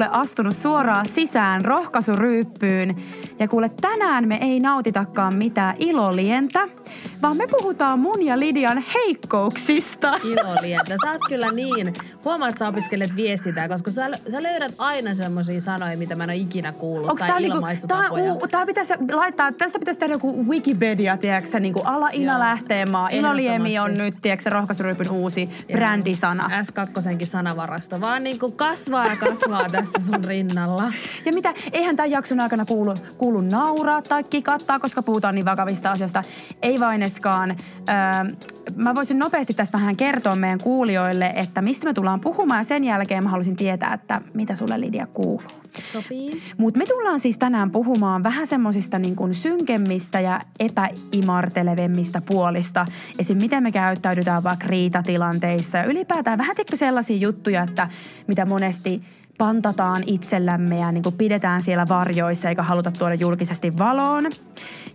kuule astunut suoraan sisään rohkaisuryyppyyn. Ja kuule tänään me ei nautitakaan mitään ilolientä, vaan me puhutaan mun ja Lidian heikkouksista. Ilolientä. Sä oot kyllä niin. Huomaat, että sä opiskelet viestintää, koska sä, sä löydät aina semmoisia sanoja, mitä mä en ole ikinä kuullut. Onks tai tää, niinku, tää, u, tää pitäisi laittaa, tässä pitäisi tehdä joku Wikipedia, tiedätkö niinku ala Ina Joo. lähtee maa. Iloliemi on nyt, tiedätkö rohkaisuryypyn uusi brändisana. S2 sanavarasto, vaan niinku kasvaa ja kasvaa tässä sun rinnalla. Ja mitä, eihän tämän jakson aikana kuulu, kuulu nauraa tai kikattaa, koska puhutaan niin vakavista asioista. Ei vaineskaan. Öö, mä voisin nopeasti tässä vähän kertoa meidän kuulijoille, että mistä me tullaan puhumaan. Ja sen jälkeen mä haluaisin tietää, että mitä sulle Lidia kuuluu. Sopii. Mutta me tullaan siis tänään puhumaan vähän semmoisista niin kuin synkemmistä ja epäimartelevemmista puolista. Esim. miten me käyttäydytään vaikka riitatilanteissa ja ylipäätään vähän sellaisia juttuja, että mitä monesti pantataan itsellämme ja niin kuin pidetään siellä varjoissa eikä haluta tuoda julkisesti valoon.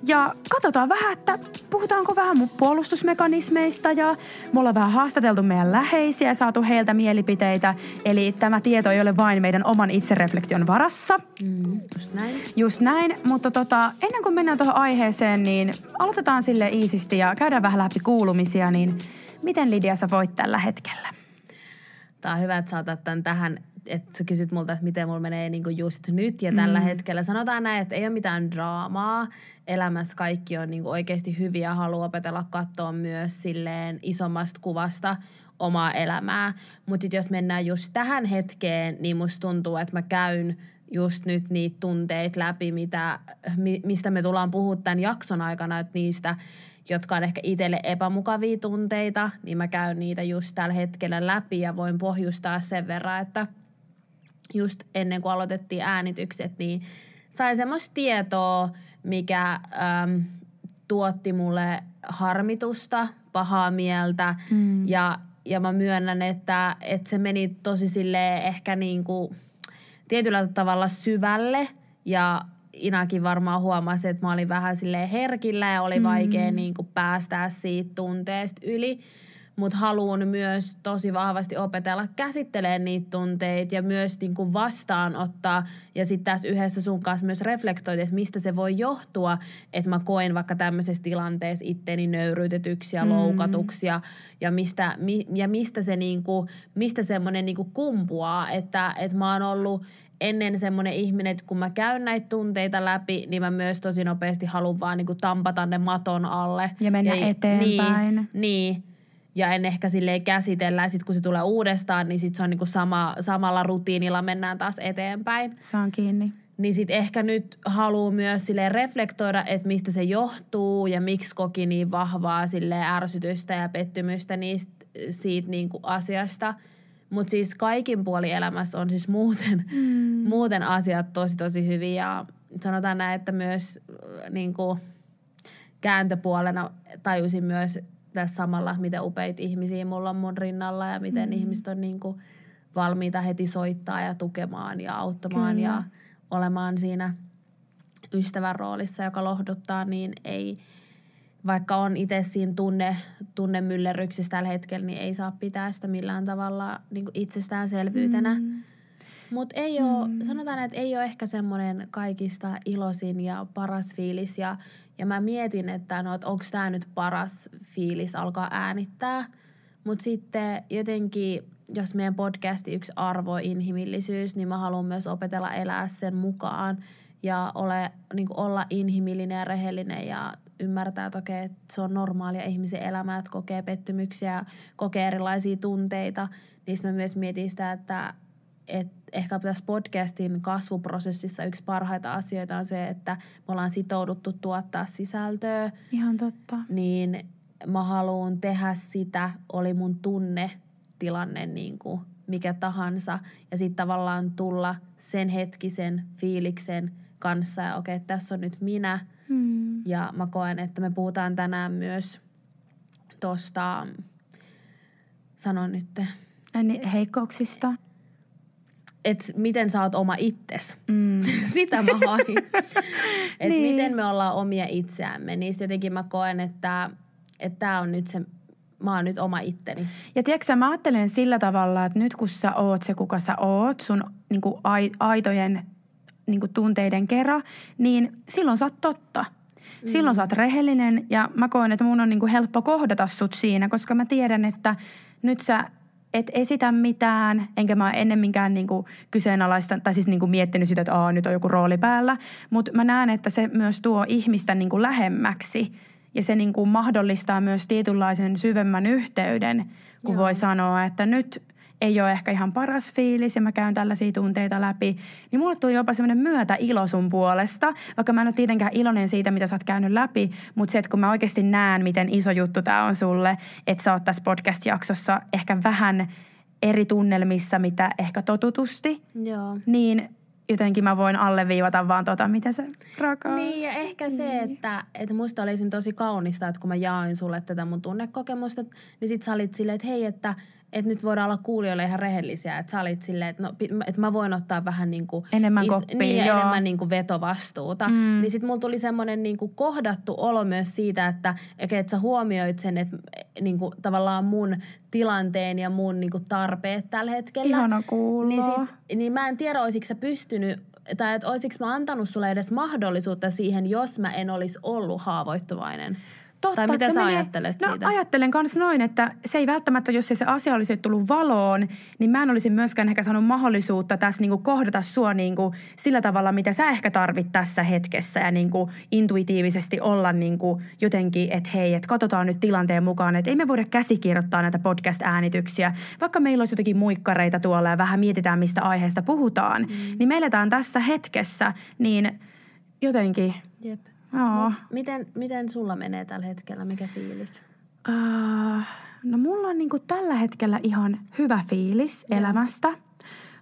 Ja katsotaan vähän, että puhutaanko vähän mun puolustusmekanismeista ja me ollaan vähän haastateltu meidän läheisiä ja saatu heiltä mielipiteitä. Eli tämä tieto ei ole vain meidän oman itsereflektion varassa. Mm, just näin. Just näin, mutta tota, ennen kuin mennään tuohon aiheeseen, niin aloitetaan sille iisisti ja käydään vähän läpi kuulumisia, niin miten Lidia sä voit tällä hetkellä? Tää on hyvä, että sä otat tämän tähän, että sä kysyt multa, että miten mulla menee niinku just nyt ja tällä mm. hetkellä. Sanotaan näin, että ei ole mitään draamaa. Elämässä kaikki on niinku oikeasti hyviä. Haluaa opetella katsoa myös silleen isommasta kuvasta omaa elämää. Mutta jos mennään just tähän hetkeen, niin musta tuntuu, että mä käyn just nyt niitä tunteita läpi, mitä, mi, mistä me tullaan puhua tämän jakson aikana, että niistä, jotka on ehkä itselle epämukavia tunteita, niin mä käyn niitä just tällä hetkellä läpi ja voin pohjustaa sen verran, että just ennen kuin aloitettiin äänitykset, niin sain semmoista tietoa, mikä äm, tuotti mulle harmitusta, pahaa mieltä mm. ja, ja mä myönnän, että, että se meni tosi silleen ehkä niin kuin tietyllä tavalla syvälle ja Inakin varmaan huomasi, että mä olin vähän silleen herkillä ja oli vaikea niin kuin päästää siitä tunteesta yli. Mutta haluan myös tosi vahvasti opetella käsittelemään niitä tunteita ja myös niin kuin vastaanottaa. Ja sitten tässä yhdessä sun kanssa myös reflektoida, että mistä se voi johtua, että mä koen vaikka tämmöisessä tilanteessa itteni nöyryytetyksi ja loukatuksi ja, ja, mistä, mi, ja mistä se niin kuin, mistä semmoinen niin kuin kumpuaa, että, että mä oon ollut ennen semmoinen ihminen, että kun mä käyn näitä tunteita läpi, niin mä myös tosi nopeasti haluan vaan niin kuin tampata ne maton alle. Ja mennä eteenpäin. Niin, niin. Ja en ehkä silleen käsitellä. Ja sitten kun se tulee uudestaan, niin sitten se on niinku sama, samalla rutiinilla mennään taas eteenpäin. Saan kiinni. Niin sitten ehkä nyt haluaa myös silleen reflektoida, että mistä se johtuu ja miksi koki niin vahvaa silleen ärsytystä ja pettymystä niistä, siitä niinku asiasta. Mutta siis kaikin puoli elämässä on siis muuten, mm. muuten asiat tosi tosi hyviä. Ja sanotaan näin, että myös äh, niinku, kääntöpuolena tajusin myös tässä samalla, miten upeita ihmisiä mulla on mun rinnalla ja miten mm. ihmiset on niinku valmiita heti soittaa ja tukemaan ja auttamaan Kyllä. ja olemaan siinä ystävän roolissa, joka lohduttaa, niin ei, vaikka on itse siinä tunne, tunnemyllerryksissä tällä hetkellä, niin ei saa pitää sitä millään tavalla niin itsestäänselvyytenä. Mm. Mutta ei ole, mm. sanotaan, että ei ole ehkä semmoinen kaikista iloisin ja paras fiilis. Ja, ja mä mietin, että no, onko tämä nyt paras fiilis alkaa äänittää. Mutta sitten jotenkin, jos meidän podcasti yksi arvo inhimillisyys, niin mä haluan myös opetella elää sen mukaan. Ja ole, niin olla inhimillinen ja rehellinen ja ymmärtää, että, okei, että se on normaalia ihmisen elämää, että kokee pettymyksiä, kokee erilaisia tunteita. Niistä mä myös mietin sitä, että et ehkä tässä podcastin kasvuprosessissa yksi parhaita asioita on se, että me ollaan sitouduttu tuottaa sisältöä, Ihan totta. niin mä haluan tehdä sitä, oli mun tunnetilanne niin kuin mikä tahansa. Ja sitten tavallaan tulla sen hetkisen fiiliksen kanssa ja okei, okay, tässä on nyt minä. Mm. Ja mä koen, että me puhutaan tänään myös tuosta, sanon nyt, Niin, heikkouksista. Että miten sä oot oma itses. Mm. Sitä mä hain. että Niin. niin. miten me ollaan omia itseämme. Niistä jotenkin mä koen, että että tämä on nyt se mä oon nyt oma itteni. Ja tiedätkö mä ajattelen sillä tavalla, että nyt kun sä oot se, kuka sä oot, sun niin kuin aitojen niin kuin tunteiden kerran, niin silloin sä oot totta. Silloin mm. sä oot rehellinen ja mä koen, että mun on niin kuin helppo kohdata sut siinä, koska mä tiedän, että nyt sä et esitä mitään, enkä mä ennemminkään niinku kyseenalaista, tai siis niinku miettinyt sitä, että Aa, nyt on joku rooli päällä. Mutta mä näen, että se myös tuo ihmistä niinku lähemmäksi ja se niinku mahdollistaa myös tietynlaisen syvemmän yhteyden, kun Joo. voi sanoa, että nyt – ei ole ehkä ihan paras fiilis ja mä käyn tällaisia tunteita läpi, niin mulle tuli jopa semmoinen myötä ilo sun puolesta, vaikka mä en ole tietenkään iloinen siitä, mitä sä oot käynyt läpi, mutta se, että kun mä oikeasti näen, miten iso juttu tämä on sulle, että sä oot tässä podcast-jaksossa ehkä vähän eri tunnelmissa, mitä ehkä totutusti, Joo. niin jotenkin mä voin alleviivata vaan tota, mitä se rakkaus. Niin ja ehkä se, niin. että, että musta olisi tosi kaunista, että kun mä jaoin sulle tätä mun tunnekokemusta, niin sit sä olit silleen, että hei, että – että nyt voidaan olla kuulijoille ihan rehellisiä, että sä olit silleen, että, no, että mä voin ottaa vähän niin kuin, enemmän koppia, niin, joo. enemmän niin kuin vetovastuuta. Mm. Niin sitten mulla tuli semmoinen niin kuin kohdattu olo myös siitä, että, että sä huomioit sen, että niin kuin, tavallaan mun tilanteen ja mun niin kuin tarpeet tällä hetkellä. Ihana kuulla. Niin, sit, niin mä en tiedä, olisiko sä pystynyt tai että olisiko mä antanut sulle edes mahdollisuutta siihen, jos mä en olisi ollut haavoittuvainen. Totta, tai mitä sä menee, ajattelet no, siitä? ajattelen myös noin, että se ei välttämättä, jos se asia olisi tullut valoon, niin mä en olisi myöskään ehkä saanut mahdollisuutta tässä niinku kohdata sua niinku sillä tavalla, mitä sä ehkä tarvit tässä hetkessä ja niinku intuitiivisesti olla niinku jotenkin, että hei, että katsotaan nyt tilanteen mukaan, että ei me voida käsikirjoittaa näitä podcast-äänityksiä, vaikka meillä olisi jotakin muikkareita tuolla ja vähän mietitään, mistä aiheesta puhutaan, mm. niin me eletään tässä hetkessä, niin jotenkin... Jep Joo. miten, miten sulla menee tällä hetkellä? Mikä fiilis? Uh, no mulla on niinku tällä hetkellä ihan hyvä fiilis Joo. elämästä.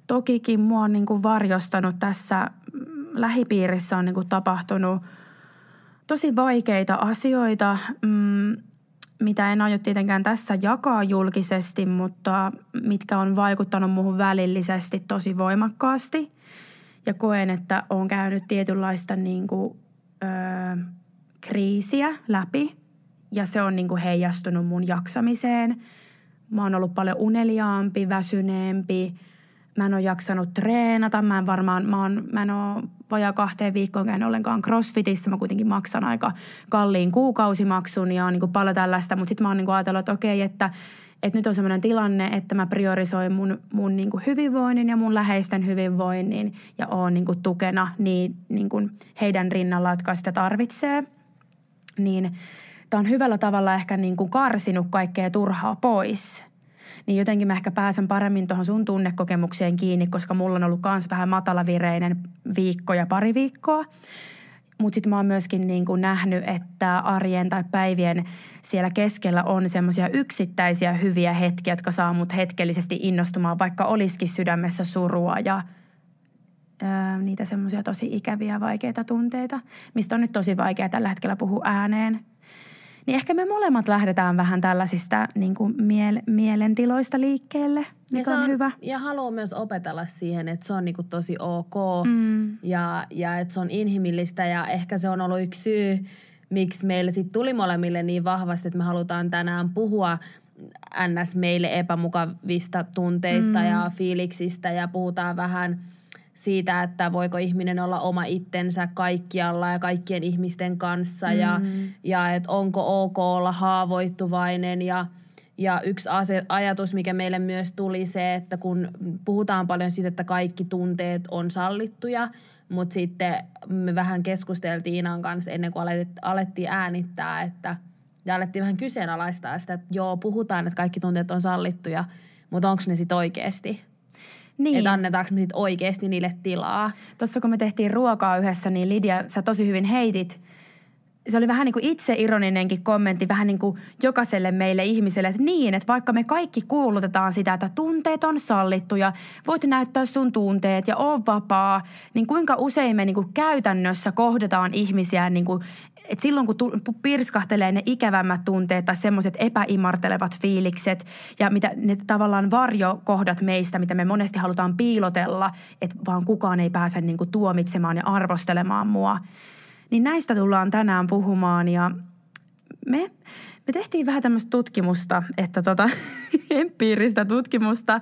Tokikin mua on niinku varjostanut tässä mm, lähipiirissä on niinku tapahtunut tosi vaikeita asioita, mm, mitä en aio tietenkään tässä jakaa julkisesti, mutta mitkä on vaikuttanut muuhun välillisesti tosi voimakkaasti. Ja koen, että on käynyt tietynlaista niin kuin ö, kriisiä läpi ja se on niin kuin heijastunut mun jaksamiseen. Mä oon ollut paljon uneliaampi, väsyneempi. Mä en ole jaksanut treenata. Mä en varmaan, mä, oon, mä en ole vajaa kahteen viikkoon käynyt ollenkaan crossfitissä. Mä kuitenkin maksan aika kalliin kuukausimaksun ja on niin kuin paljon tällaista. Mutta sitten mä oon niin ajatellut, että okei, että, että nyt on sellainen tilanne, että mä priorisoin mun, mun niin kuin hyvinvoinnin ja mun läheisten hyvinvoinnin ja oon niin kuin tukena niin, niin kuin heidän rinnalla, jotka sitä tarvitsee. Niin tämä on hyvällä tavalla ehkä niin kuin karsinut kaikkea turhaa pois. Niin jotenkin mä ehkä pääsen paremmin tuohon sun tunnekokemukseen kiinni, koska mulla on ollut myös vähän matalavireinen viikko ja pari viikkoa. Mutta sitten mä oon myöskin niin kuin nähnyt, että arjen tai päivien siellä keskellä on semmoisia yksittäisiä hyviä hetkiä, jotka saa mut hetkellisesti innostumaan, vaikka olisikin sydämessä surua ja ää, niitä semmoisia tosi ikäviä vaikeita tunteita, mistä on nyt tosi vaikea tällä hetkellä puhua ääneen. Niin ehkä me molemmat lähdetään vähän tällaisista niin kuin miel- mielentiloista liikkeelle, mikä ja on, on hyvä. Ja haluaa myös opetella siihen, että se on niin kuin tosi ok mm. ja, ja että se on inhimillistä ja ehkä se on ollut yksi syy, miksi meille sitten tuli molemmille niin vahvasti, että me halutaan tänään puhua ns. meille epämukavista tunteista mm. ja fiiliksistä ja puhutaan vähän – siitä, että voiko ihminen olla oma itsensä kaikkialla ja kaikkien ihmisten kanssa mm. ja, ja että onko ok olla haavoittuvainen ja ja yksi ajatus, mikä meille myös tuli se, että kun puhutaan paljon siitä, että kaikki tunteet on sallittuja, mutta sitten me vähän keskusteltiin Iinan kanssa ennen kuin alettiin äänittää, että ja alettiin vähän kyseenalaistaa sitä, että joo, puhutaan, että kaikki tunteet on sallittuja, mutta onko ne sitten oikeasti? Niin. Että annetaanko me sit oikeasti niille tilaa. Tuossa kun me tehtiin ruokaa yhdessä, niin Lidia, sä tosi hyvin heitit se oli vähän niin kuin itse ironinenkin kommentti vähän niin kuin jokaiselle meille ihmiselle, että niin, että vaikka me kaikki kuulutetaan sitä, että tunteet on sallittu ja voit näyttää sun tunteet ja on vapaa, niin kuinka usein me niin kuin käytännössä kohdataan ihmisiä niin kuin et silloin kun pirskahtelee ne ikävämmät tunteet tai semmoiset epäimartelevat fiilikset ja mitä ne tavallaan varjokohdat meistä, mitä me monesti halutaan piilotella, että vaan kukaan ei pääse niin kuin tuomitsemaan ja arvostelemaan mua, niin näistä tullaan tänään puhumaan ja me, me tehtiin vähän tämmöistä tutkimusta, että tota, empiiristä tutkimusta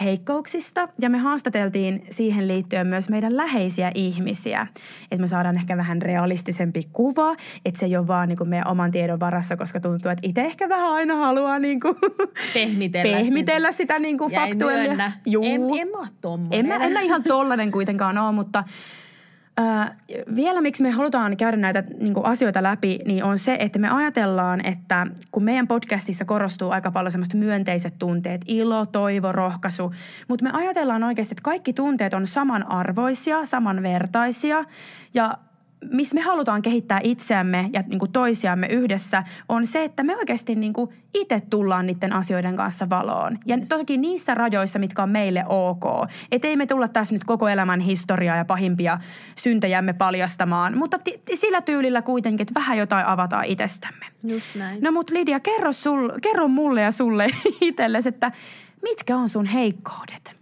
heikkouksista ja me haastateltiin siihen liittyen myös meidän läheisiä ihmisiä. Että me saadaan ehkä vähän realistisempi kuva, että se ei ole vaan niin kuin meidän oman tiedon varassa, koska tuntuu, että itse ehkä vähän aina haluaa niin kuin Pehmitellä, pehmitellä sitä niin kuin Ja en. En, en mä. En en mä ihan tollanen kuitenkaan ole, mutta vielä miksi me halutaan käydä näitä niin kuin asioita läpi, niin on se, että me ajatellaan, että kun meidän podcastissa korostuu aika paljon semmoista myönteiset tunteet, ilo, toivo, rohkaisu, mutta me ajatellaan oikeasti, että kaikki tunteet on samanarvoisia, samanvertaisia ja missä me halutaan kehittää itseämme ja niin kuin toisiamme yhdessä, on se, että me oikeasti niin kuin itse tullaan niiden asioiden kanssa valoon. Ja toki niissä rajoissa, mitkä on meille ok. Että ei me tulla tässä nyt koko elämän historiaa ja pahimpia syntejämme paljastamaan, mutta ti- ti- sillä tyylillä kuitenkin, että vähän jotain avataan itsestämme. Just näin. No mut Lidia, kerro, sul, kerro mulle ja sulle itsellesi, että mitkä on sun heikkoudet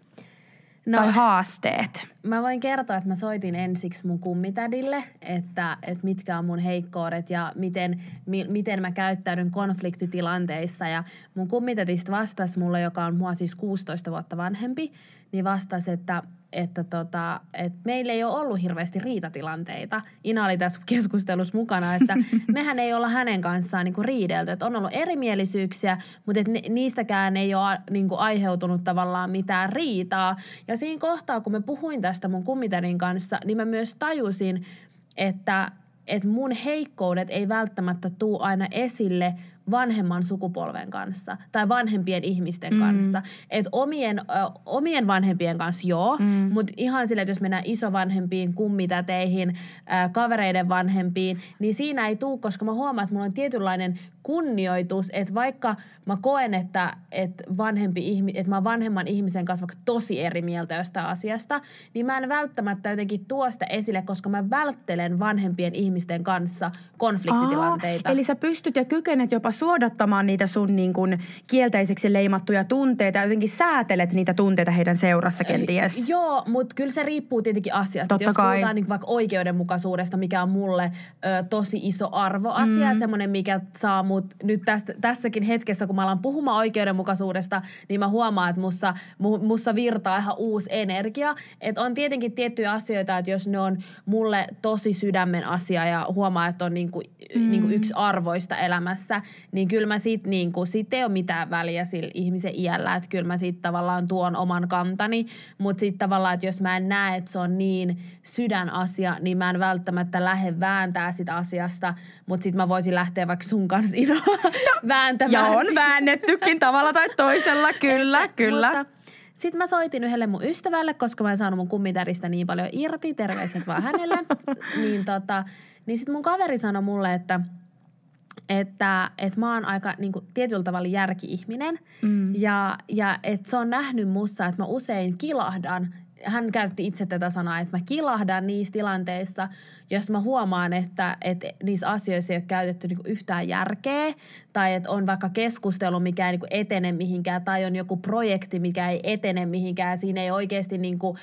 No, tai haasteet? mä voin kertoa, että mä soitin ensiksi mun kummitädille, että, että mitkä on mun heikkoudet ja miten, mi, miten mä käyttäydyn konfliktitilanteissa. Ja mun kummitätistä vastasi mulle, joka on mua siis 16 vuotta vanhempi, niin vastasi, että, että, tota, että meillä ei ole ollut hirveästi riitatilanteita. Ina oli tässä keskustelussa mukana, että mehän ei olla hänen kanssaan niinku riidelty. Että on ollut erimielisyyksiä, mutta et ni, niistäkään ei ole niinku aiheutunut tavallaan mitään riitaa. Ja siinä kohtaa, kun mä puhuin tästä mun kummitärin kanssa, niin mä myös tajusin, että, että mun heikkoudet ei välttämättä tuu aina esille vanhemman sukupolven kanssa tai vanhempien ihmisten mm. kanssa. Että omien, ö, omien vanhempien kanssa joo, mm. mutta ihan sille, että jos mennään isovanhempiin, kummitäteihin, ö, kavereiden vanhempiin, niin siinä ei tuu, koska mä huomaan, että mulla on tietynlainen kunnioitus, että vaikka mä koen, että, että, vanhempi ihmi, että mä oon vanhemman ihmisen kanssa vaikka tosi eri mieltä jostain asiasta, niin mä en välttämättä jotenkin tuo sitä esille, koska mä välttelen vanhempien ihmisten kanssa konfliktitilanteita. Aa, eli sä pystyt ja kykenet jopa suodattamaan niitä sun niin kuin kielteiseksi leimattuja tunteita ja jotenkin säätelet niitä tunteita heidän seurassa kenties. Joo, mutta kyllä se riippuu tietenkin asiasta. Totta Jos kai. puhutaan niin vaikka oikeudenmukaisuudesta, mikä on mulle ö, tosi iso arvoasia, mm. semmoinen, mikä saa mut nyt tästä, tässäkin hetkessä, kun mä alan puhumaan oikeudenmukaisuudesta, niin mä huomaan, että mussa, mu, mussa virtaa ihan uusi energia. Että on tietenkin tiettyjä asioita, että jos ne on mulle tosi sydämen asia ja huomaa, että on niinku, mm. niinku yksi arvoista elämässä, niin kyllä mä sit, niinku, sit ei ole mitään väliä sillä ihmisen iällä, että kyllä mä sit tavallaan tuon oman kantani, mutta sitten tavallaan, että jos mä en näe, että se on niin sydänasia, niin mä en välttämättä lähde vääntää sitä asiasta, mutta sitten mä voisin lähteä vaikka sun kanssa Ino, vääntämään. Ja on väännettykin tavalla tai toisella, kyllä, kyllä. Mutta sitten mä soitin yhdelle mun ystävälle, koska mä en saanut mun kummitäristä niin paljon irti, terveiset vaan hänelle. niin tota, niin sitten mun kaveri sanoi mulle, että että, että mä oon aika niin kuin, tietyllä tavalla järki-ihminen. Mm. Ja, ja että se on nähnyt musta, että mä usein kilahdan. Hän käytti itse tätä sanaa, että mä kilahdan niissä tilanteissa, jos mä huomaan, että, että niissä asioissa ei ole käytetty niin kuin yhtään järkeä. Tai että on vaikka keskustelu, mikä ei niin kuin etene mihinkään. Tai on joku projekti, mikä ei etene mihinkään. Siinä ei oikeasti niin kuin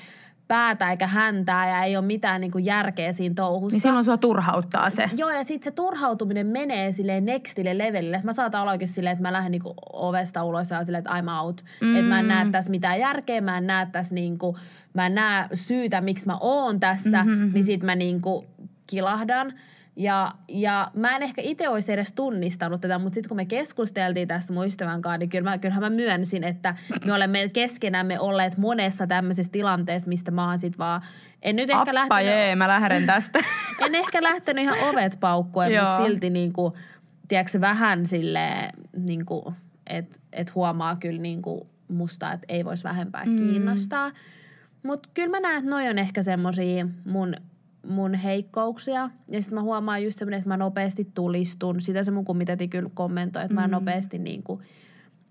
päätä eikä häntää ja ei ole mitään niin kuin järkeä siinä touhussa. Niin silloin sua turhauttaa se. Joo, ja sitten se turhautuminen menee silleen nextille levelille. Mä saatan olla oikein silleen, että mä lähden niinku ovesta ulos ja silleen, että I'm out. Mm. Että mä en näe tässä mitään järkeä, mä en näe tässä niinku, mä en näe syytä, miksi mä oon tässä, mm-hmm. niin sit mä niinku kilahdan. Ja, ja mä en ehkä itse olisi edes tunnistanut tätä, mutta sitten kun me keskusteltiin tästä mun ystävän kanssa, niin kyllä mä, kyllähän mä myönsin, että me olemme keskenämme olleet monessa tämmöisessä tilanteessa, mistä mä oon sit vaan, en nyt ehkä Appa lähtenyt, jee, mä lähden tästä. en ehkä lähtenyt ihan ovet paukkuen, mutta silti niinku, tiedätkö, vähän sille niinku, että et huomaa kyllä niinku musta, että ei voisi vähempää mm. kiinnostaa. Mutta kyllä mä näen, että noi on ehkä semmosia mun, mun heikkouksia. Ja sitten mä huomaan just semmoinen, että mä nopeasti tulistun. Sitä se mun kummiteti kyllä kommentoi, että mä nopeasti niinku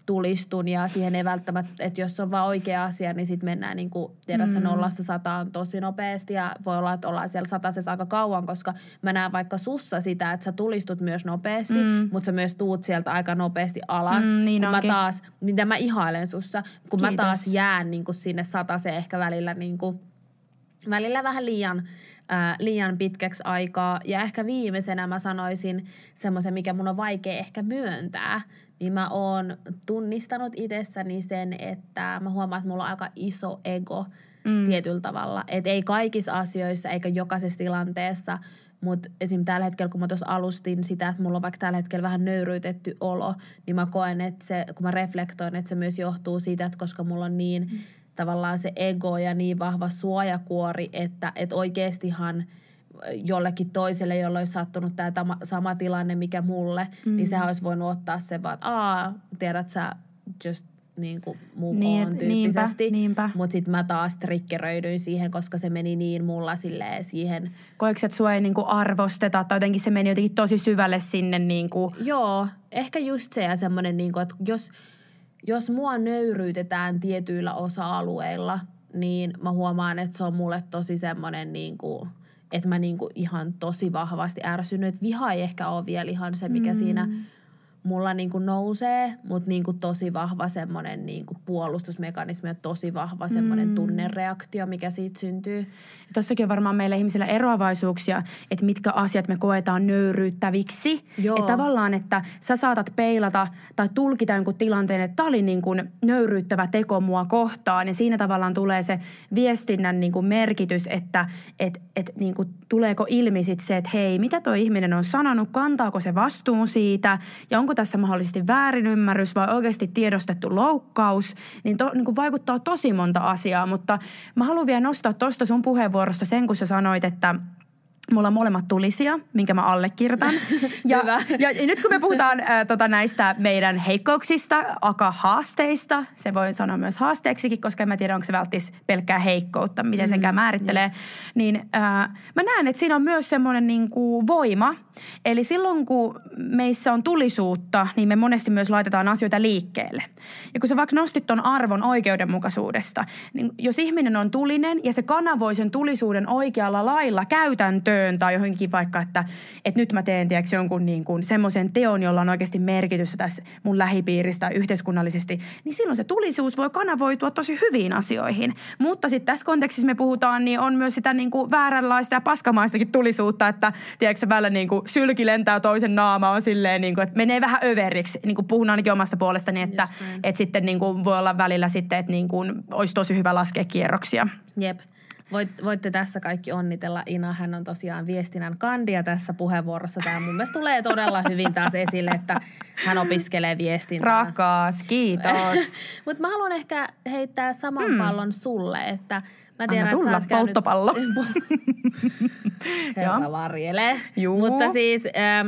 tulistun ja siihen ei välttämättä, että jos on vaan oikea asia, niin sitten mennään niin kuin, tiedätkö, mm. nollasta sataan tosi nopeasti ja voi olla, että ollaan siellä satasessa aika kauan, koska mä näen vaikka sussa sitä, että sä tulistut myös nopeasti, mm. mutta sä myös tuut sieltä aika nopeasti alas. Mm, niin kun mä taas, mitä mä ihailen sussa, kun Kiitos. mä taas jään niin kuin sinne sataseen ehkä välillä niin kuin, välillä vähän liian, ää, liian pitkäksi aikaa. Ja ehkä viimeisenä mä sanoisin semmoisen, mikä mun on vaikea ehkä myöntää, niin mä oon tunnistanut itsessäni sen, että mä huomaan, että mulla on aika iso ego mm. tietyllä tavalla. Että ei kaikissa asioissa eikä jokaisessa tilanteessa, mutta esim. tällä hetkellä, kun mä tuossa alustin sitä, että mulla on vaikka tällä hetkellä vähän nöyryytetty olo, niin mä koen, että se, kun mä reflektoin, että se myös johtuu siitä, että koska mulla on niin mm. tavallaan se ego ja niin vahva suojakuori, että, että oikeastihan – jollekin toiselle, jolla olisi sattunut tämä sama tilanne, mikä mulle, mm. niin sehän olisi voinut ottaa sen vaan, että aa, tiedät sä, just niin kuin move niin, on tyyppisesti. Mutta sitten mä taas triggeröidyin siihen, koska se meni niin mulla silleen siihen. Koiko että sua ei niinku arvosteta tai jotenkin se meni jotenkin tosi syvälle sinne? Niinku? Joo, ehkä just se ja semmoinen, niinku, että jos, jos mua nöyryytetään tietyillä osa-alueilla, niin mä huomaan, että se on mulle tosi semmoinen niinku, että mä niinku ihan tosi vahvasti ärsynyt. Viha ei ehkä ole vielä ihan se, mikä mm. siinä mulla niin kuin nousee, mutta niin kuin tosi vahva semmoinen niin kuin puolustusmekanismi ja tosi vahva semmoinen mm. tunnereaktio, mikä siitä syntyy. Tossakin on varmaan meillä ihmisillä eroavaisuuksia, että mitkä asiat me koetaan nöyryyttäviksi. Joo. Että tavallaan, että sä saatat peilata tai tulkita jonkun tilanteen, että tämä oli niin kuin nöyryyttävä teko mua kohtaan. Ja siinä tavallaan tulee se viestinnän niin kuin merkitys, että et, et niin kuin tuleeko ilmi sit se, että hei, mitä tuo ihminen on sanonut, kantaako se vastuun siitä ja onko tässä mahdollisesti väärinymmärrys vai oikeasti tiedostettu loukkaus, niin, to, niin kuin vaikuttaa tosi monta asiaa. Mutta mä haluan vielä nostaa tuosta sun puheenvuorosta sen, kun sä sanoit, että – Mulla on molemmat tulisia, minkä mä allekirjoitan. Ja, ja, ja nyt kun me puhutaan ää, tota, näistä meidän heikkouksista, aka haasteista, se voi sanoa myös haasteeksikin, koska en mä tiedä, onko se välttis pelkkää heikkoutta, miten senkään mm, määrittelee. Niin, niin ää, mä näen, että siinä on myös semmoinen niin kuin voima. Eli silloin, kun meissä on tulisuutta, niin me monesti myös laitetaan asioita liikkeelle. Ja kun sä vaikka nostit ton arvon oikeudenmukaisuudesta, niin jos ihminen on tulinen ja se kanavoi sen tulisuuden oikealla lailla käytäntöön, työhön tai johonkin vaikka, että, että nyt mä teen tiedätkö, jonkun niin kuin semmoisen teon, jolla on oikeasti merkitystä tässä mun lähipiiristä yhteiskunnallisesti, niin silloin se tulisuus voi kanavoitua tosi hyviin asioihin. Mutta sitten tässä kontekstissa me puhutaan, niin on myös sitä niin kuin vääränlaista ja paskamaistakin tulisuutta, että tiedätkö välillä niin kuin sylki lentää toisen naama on silleen, niin kuin, että menee vähän överiksi. Niin kuin puhun ainakin omasta puolestani, että, että sitten niin kuin voi olla välillä sitten, että niin kuin olisi tosi hyvä laskea kierroksia. Jep. Voit, voitte tässä kaikki onnitella. Ina, hän on tosiaan viestinnän kandia tässä puheenvuorossa. Tämä mun mielestä tulee todella hyvin taas esille, että hän opiskelee viestintää. Rakas, kiitos. Mutta mä haluan ehkä heittää saman hmm. pallon sulle, että Mä tiedän, Anna tulla, että polttopallo. Herra varjele. Mutta siis ähm,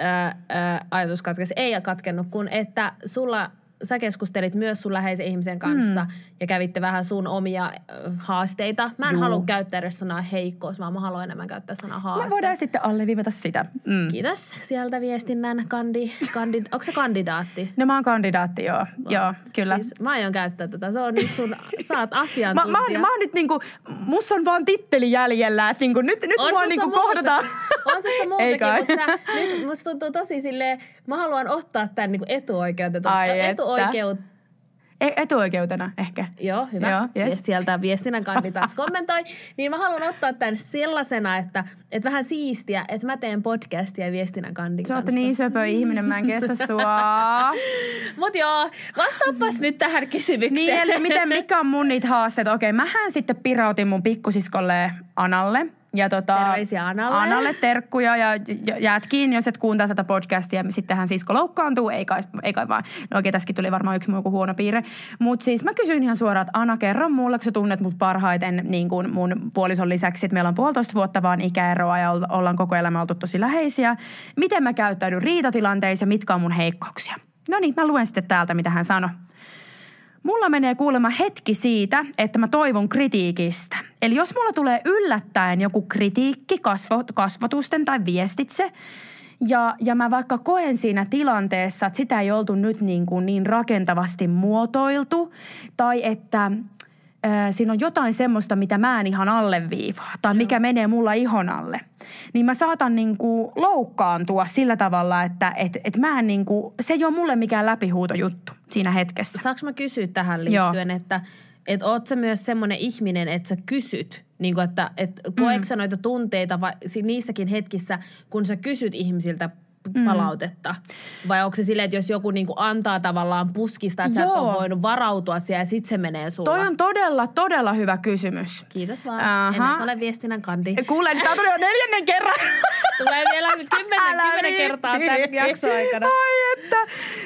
äh, äh, ajatus katkesi, ei katkennut, kun että sulla sä keskustelit myös sun läheisen ihmisen kanssa mm. ja kävitte vähän sun omia haasteita. Mä en Juu. halua käyttää edes sanaa heikkous, vaan mä haluan enemmän käyttää sanaa haaste. Me voidaan sitten alleviivata sitä. Mm. Kiitos sieltä viestinnän kandi, kandi onko se kandidaatti? No mä oon kandidaatti, joo. No. Joo, kyllä. Siis mä aion käyttää tätä. Se on nyt sun, sä oot asiantuntija. mä, mä, oon, mä oon nyt niinku, musta on vaan titteli jäljellä, että niinku, nyt, nyt on mua niinku kohdataan. On se muutakin, mutta nyt musta tuntuu tosi silleen, mä haluan ottaa tämän niinku etuoikeutetun. Ai etu, etuoikeut... E- etuoikeutena ehkä. Joo, hyvä. Joo, yes. Sieltä viestinnän kandidaat kommentoi. Niin mä haluan ottaa tämän sellaisena, että, että vähän siistiä, että mä teen podcastia viestinnän kandin Sä oot niin söpö ihminen, mä en kestä sua. Mut joo, vastaapas nyt tähän kysymykseen. Niin, eli miten, mikä on mun niitä haasteita? Okei, mähän sitten pirautin mun pikkusiskolle Analle – ja tota, Terveisiä Analle. Analle terkkuja ja jäät kiinni, jos et kuuntele tätä podcastia. Sittenhän sisko loukkaantuu, ei kai, ei kai vaan. No oikein tässäkin tuli varmaan yksi muu huono piirre. Mutta siis mä kysyin ihan suoraan, että Anna kerro mulle, kun sä tunnet mut parhaiten niin kuin mun puolison lisäksi, että meillä on puolitoista vuotta vaan ikäeroa ja ollaan koko elämä oltu tosi läheisiä. Miten mä käyttäydyn riitatilanteissa ja mitkä on mun heikkouksia? No niin, mä luen sitten täältä, mitä hän sanoi. Mulla menee kuulemma hetki siitä, että mä toivon kritiikistä. Eli jos mulla tulee yllättäen joku kritiikki kasvo, kasvatusten tai viestitse, ja, ja mä vaikka koen siinä tilanteessa, että sitä ei oltu nyt niin, kuin niin rakentavasti muotoiltu, tai että siinä on jotain semmoista, mitä mä en ihan alleviivaa tai mikä menee mulla ihon alle, niin mä saatan niinku loukkaantua sillä tavalla, että et, et mä en niinku, se ei ole mulle mikään läpihuutojuttu siinä hetkessä. Saanko mä kysyä tähän liittyen, Joo. että et oot sä myös semmoinen ihminen, että sä kysyt Niin kuin, että et koetko sä noita tunteita vai, niissäkin hetkissä, kun sä kysyt ihmisiltä Mm. palautetta? Vai onko se silleen, että jos joku niinku antaa tavallaan puskista, että sä et Joo. ole voinut varautua siihen ja sit se menee sulla? Toi on todella, todella hyvä kysymys. Kiitos vaan. Aha. En ole viestinnän kandi. Kuule, nyt tää tuli jo neljännen kerran. Tulee vielä kymmenen, kymmenen kertaa tämän jakson aikana. Ai että.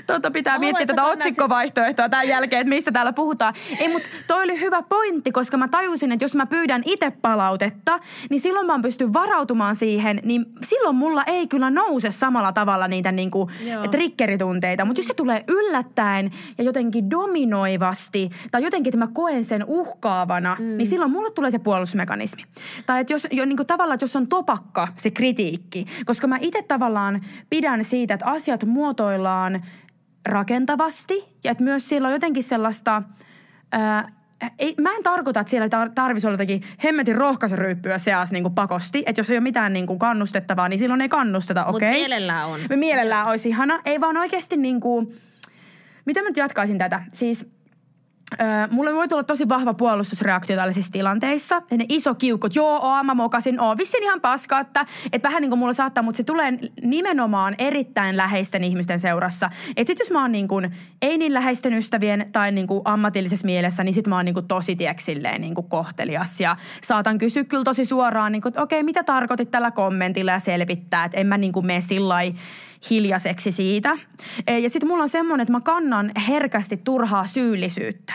Tota pitää miettiä haluan, että tätä sä otsikkovaihtoehtoa tämän jälkeen, että mistä täällä puhutaan. Ei, mutta toi oli hyvä pointti, koska mä tajusin, että jos mä pyydän itse palautetta, niin silloin mä pystyn varautumaan siihen, niin silloin mulla ei kyllä nouse samalla tavalla niitä niinku triggeritunteita. Mutta jos se tulee yllättäen ja jotenkin dominoivasti, tai jotenkin, että mä koen sen uhkaavana, mm. niin silloin mulle tulee se puolustusmekanismi. Tai että jos, jo, niinku tavallaan, että jos on topakka se kritiikki, koska mä itse tavallaan pidän siitä, että asiat muotoillaan rakentavasti ja että myös siellä on jotenkin sellaista... Ää, ei, mä en tarkoita, että siellä tar- tarvitsisi olla jotakin hemmetin rohkaisuryyppyä seassa niin pakosti. Että jos ei ole mitään niin kuin kannustettavaa, niin silloin ei kannusteta, okei? mielellään on. Mielellään olisi ihana. Ei vaan oikeasti niin kuin, miten mä nyt jatkaisin tätä? Siis Mulle voi tulla tosi vahva puolustusreaktio tällaisissa tilanteissa. Ja ne iso kiukut, joo, oo, mä mokasin, oo, vissiin ihan paska, että, että vähän niin kuin mulla saattaa, mutta se tulee nimenomaan erittäin läheisten ihmisten seurassa. Että sit jos mä oon niin kuin, ei niin läheisten ystävien tai niin kuin ammatillisessa mielessä, niin sit mä oon niin kuin tosi tieks silleen niin kuin kohtelias. Ja saatan kysyä kyllä tosi suoraan, niin kuin, että okei, mitä tarkoitit tällä kommentilla ja selvittää, että en mä niin kuin mene sillä hiljaiseksi siitä. E, Ja sitten mulla on semmoinen, että mä kannan herkästi turhaa syyllisyyttä.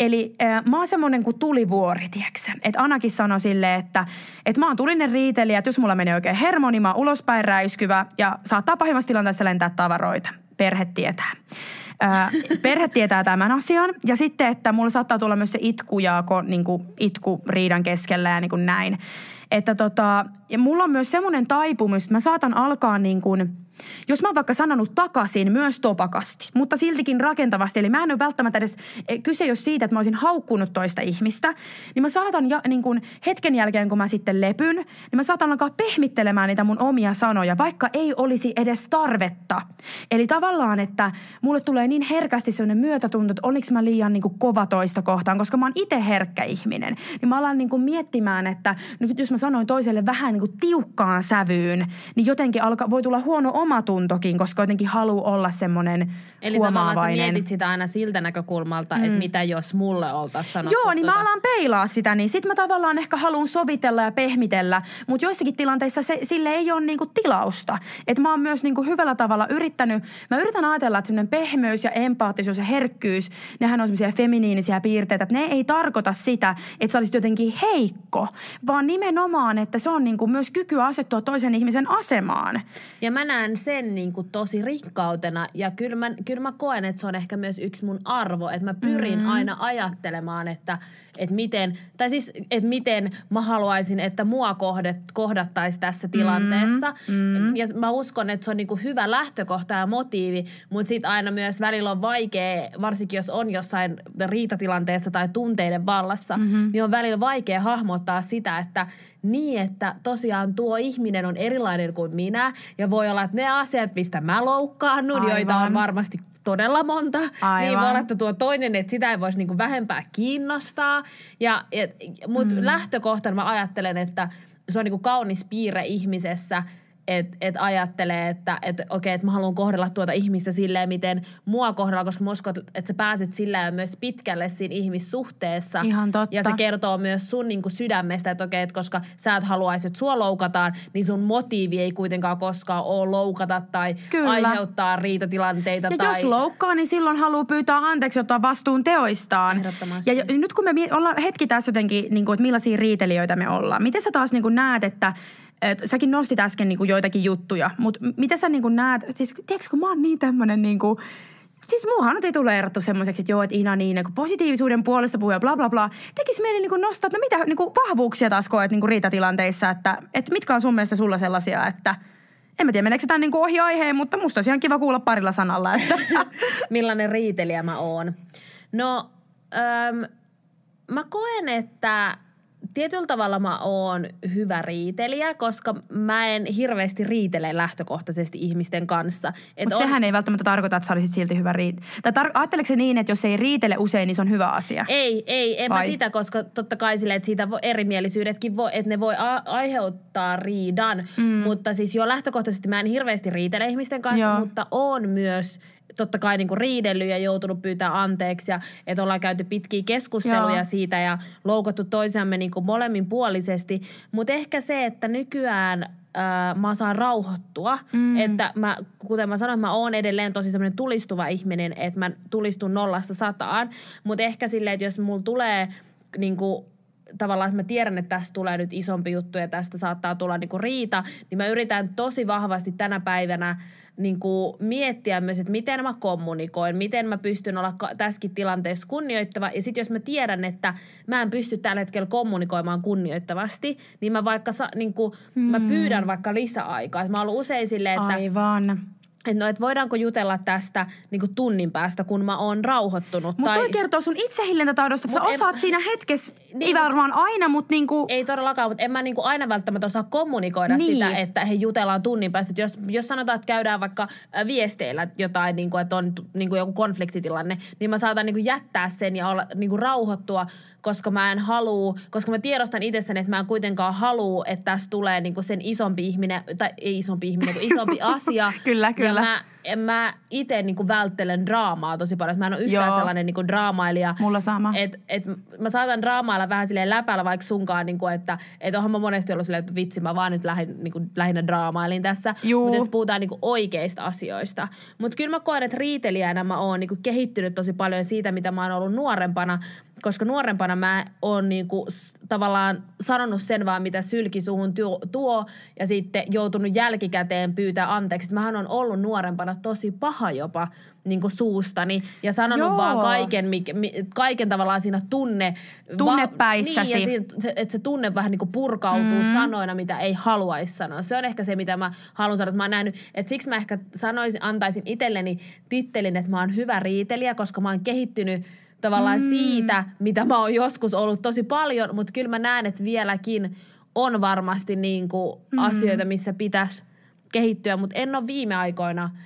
Eli äh, mä oon semmoinen kuin tulivuori, tiedätkö Että Anakin sanoi silleen, että, että mä oon tulinen riitelijä, että jos mulla menee oikein hermo, niin mä oon ulospäin räiskyvä ja saattaa pahimmassa tilanteessa lentää tavaroita. Perhe tietää. Ää, perhe tietää tämän asian. Ja sitten, että mulla saattaa tulla myös se itku ja niin itku riidan keskellä ja niin kuin näin. Että tota, ja mulla on myös semmoinen taipumus, että mä saatan alkaa niin kuin, jos mä oon vaikka sanonut takaisin myös topakasti, mutta siltikin rakentavasti. Eli mä en ole välttämättä edes, e, kyse ole siitä, että mä olisin haukkunut toista ihmistä. Niin mä saatan ja, niin kuin hetken jälkeen, kun mä sitten lepyn, niin mä saatan alkaa pehmittelemään niitä mun omia sanoja, vaikka ei olisi edes tarvetta. Eli tavallaan, että mulle tulee niin herkästi sellainen myötätunto, että oliko mä liian niin kova toista kohtaan, koska mä oon itse herkkä ihminen. Niin mä alan niin kuin miettimään, että nyt jos mä sanoin toiselle vähän niin kuin tiukkaan sävyyn, niin jotenkin alkaa, voi tulla huono omatuntokin, koska jotenkin haluaa olla semmoinen Eli huomaavainen. mietit sitä aina siltä näkökulmalta, mm. että mitä jos mulle oltaisiin sanottu. Joo, niin mä tota- alan peilaa sitä, niin sit mä tavallaan ehkä haluan sovitella ja pehmitellä, mutta joissakin tilanteissa se, sille ei ole niinku tilausta. Että mä oon myös niinku hyvällä tavalla yrittänyt, mä yritän ajatella, että semmoinen pehmeys ja empaattisuus ja herkkyys, nehän on semmoisia feminiinisiä piirteitä, että ne ei tarkoita sitä, että sä olisit jotenkin heikko, vaan nimenomaan, että se on niinku myös kyky asettua toisen ihmisen asemaan. Ja mä näen sen niin kuin tosi rikkautena ja kyllä mä, kyllä mä koen, että se on ehkä myös yksi mun arvo, että mä pyrin mm. aina ajattelemaan, että, että miten, tai siis, että miten mä haluaisin, että mua kohdet, kohdattaisi tässä tilanteessa. Mm. Ja mä uskon, että se on niin kuin hyvä lähtökohta ja motiivi, mutta sitten aina myös välillä on vaikea, varsinkin jos on jossain riitatilanteessa tai tunteiden vallassa, mm-hmm. niin on välillä vaikea hahmottaa sitä, että niin, että tosiaan tuo ihminen on erilainen kuin minä ja voi olla, että ne asiat, mistä mä loukkaannun, Aivan. joita on varmasti todella monta, niin Aivan. voi olla, että tuo toinen, että sitä ei voisi niinku vähempää kiinnostaa. Ja, et, Mutta mm. lähtökohtana mä ajattelen, että se on niinku kaunis piirre ihmisessä, että et ajattelee, että et, okei, että mä haluan kohdella tuota ihmistä silleen, miten mua kohdella, koska mä uskon, että sä pääset sillä myös pitkälle siinä ihmissuhteessa. Ihan totta. Ja se kertoo myös sun niin kuin sydämestä, että okei, että koska sä et haluaisi, että sua loukataan, niin sun motiivi ei kuitenkaan koskaan ole loukata tai Kyllä. aiheuttaa riitatilanteita. Ja tai... jos loukkaa, niin silloin haluaa pyytää anteeksi ottaa vastuun teoistaan. Ja jo- nyt kun me ollaan hetki tässä jotenkin, niin kuin, että millaisia riitelijöitä me ollaan. Miten sä taas niin kuin näet, että et, säkin nostit äsken niin kuin joitakin juttuja, mutta m- miten sä niin kuin näet, siis tiedätkö, kun mä oon niin tämmönen niin kuin, Siis muuhan ei tule erottu semmoiseksi, että joo, että Ina niin, niin positiivisuuden puolesta puhuu ja bla bla bla. Tekisi mieli niin nostaa, että no mitä niin kuin vahvuuksia taas koet niin riitatilanteissa, että, että mitkä on sun mielestä sulla sellaisia, että en mä tiedä, meneekö se tämän niin ohi aiheen, mutta musta olisi ihan kiva kuulla parilla sanalla, että millainen riitelijä mä oon. No, öm, mä koen, että tietyllä tavalla mä oon hyvä riitelijä, koska mä en hirveästi riitele lähtökohtaisesti ihmisten kanssa. Mutta on... sehän ei välttämättä tarkoita, että sä olisit silti hyvä riit... Tai tar- ajatteleeko se niin, että jos ei riitele usein, niin se on hyvä asia? Ei, ei, en Vai? mä sitä, koska totta kai sille, että siitä erimielisyydet,kin voi, että ne voi a- aiheuttaa riidan. Mm. Mutta siis jo lähtökohtaisesti mä en hirveästi riitele ihmisten kanssa, Joo. mutta on myös – totta kai niin kuin riidellyt ja joutunut pyytää anteeksi ja että ollaan käyty pitkiä keskusteluja Joo. siitä ja loukattu toisiamme niin kuin molemmin puolisesti. Mutta ehkä se, että nykyään äh, mä saan rauhoittua. Mm. Että mä, kuten mä sanoin, mä oon edelleen tosi semmoinen tulistuva ihminen, että mä tulistun nollasta sataan. Mutta ehkä silleen, että jos mulla tulee niin kuin, tavallaan, että mä tiedän, että tästä tulee nyt isompi juttu ja tästä saattaa tulla niin kuin riita, niin mä yritän tosi vahvasti tänä päivänä – niin kuin miettiä myös, että miten mä kommunikoin, miten mä pystyn olla tässäkin tilanteessa kunnioittava. Ja sitten jos mä tiedän, että mä en pysty tällä hetkellä kommunikoimaan kunnioittavasti, niin mä vaikka niin kuin, mm. mä pyydän vaikka lisäaikaa. mä oon usein silleen, että... Aivan että no, et voidaanko jutella tästä niin kuin tunnin päästä, kun mä oon rauhoittunut. Mutta tai... toi kertoo sun itsehillintätaidosta, että sä osaat en... siinä hetkessä, niin, ei varmaan aina, mutta niinku... Ei todellakaan, mutta en mä niinku aina välttämättä osaa kommunikoida niin. sitä, että he jutellaan tunnin päästä. Et jos, jos sanotaan, että käydään vaikka viesteillä jotain, niinku, että on niinku joku konfliktitilanne, niin mä saatan niinku jättää sen ja olla niinku rauhoittua koska mä en halua, koska mä tiedostan itsessäni, että mä en kuitenkaan halua, että tästä tulee niinku sen isompi ihminen, tai ei isompi ihminen, kun isompi asia. kyllä, kyllä. Ja mä mä itse niinku välttelen draamaa tosi paljon. Mä en ole yhtään Joo. sellainen niinku draamailija. Mulla sama. Et, et mä saatan draamailla vähän silleen läpällä vaikka sunkaan, niinku, että et onhan mä monesti ollut silleen, että vitsi mä vaan nyt lähin, niinku, lähinnä draamailin tässä. Mutta jos puhutaan niinku oikeista asioista. Mutta kyllä mä koen, että riitelijänä mä oon niinku kehittynyt tosi paljon siitä, mitä mä oon ollut nuorempana. Koska nuorempana mä oon niinku tavallaan sanonut sen vaan, mitä sylki suhun tuo, tuo ja sitten joutunut jälkikäteen pyytää anteeksi. Mähän on ollut nuorempana tosi paha jopa niin kuin suustani ja sanonut Joo. vaan kaiken, mikä, kaiken tavallaan siinä tunne... Tunnepäissäsi. Va, niin, ja siinä, että se tunne vähän niin kuin purkautuu mm. sanoina, mitä ei haluaisi sanoa. Se on ehkä se, mitä mä haluan sanoa, että mä oon nähnyt. Että siksi mä ehkä sanoisin, antaisin itselleni tittelin, että mä oon hyvä riitelijä, koska mä oon kehittynyt – tavallaan mm. siitä, mitä mä oon joskus ollut tosi paljon, mutta kyllä mä näen, että vieläkin on varmasti niin kuin mm. asioita, missä pitäisi kehittyä, mutta en ole viime aikoina –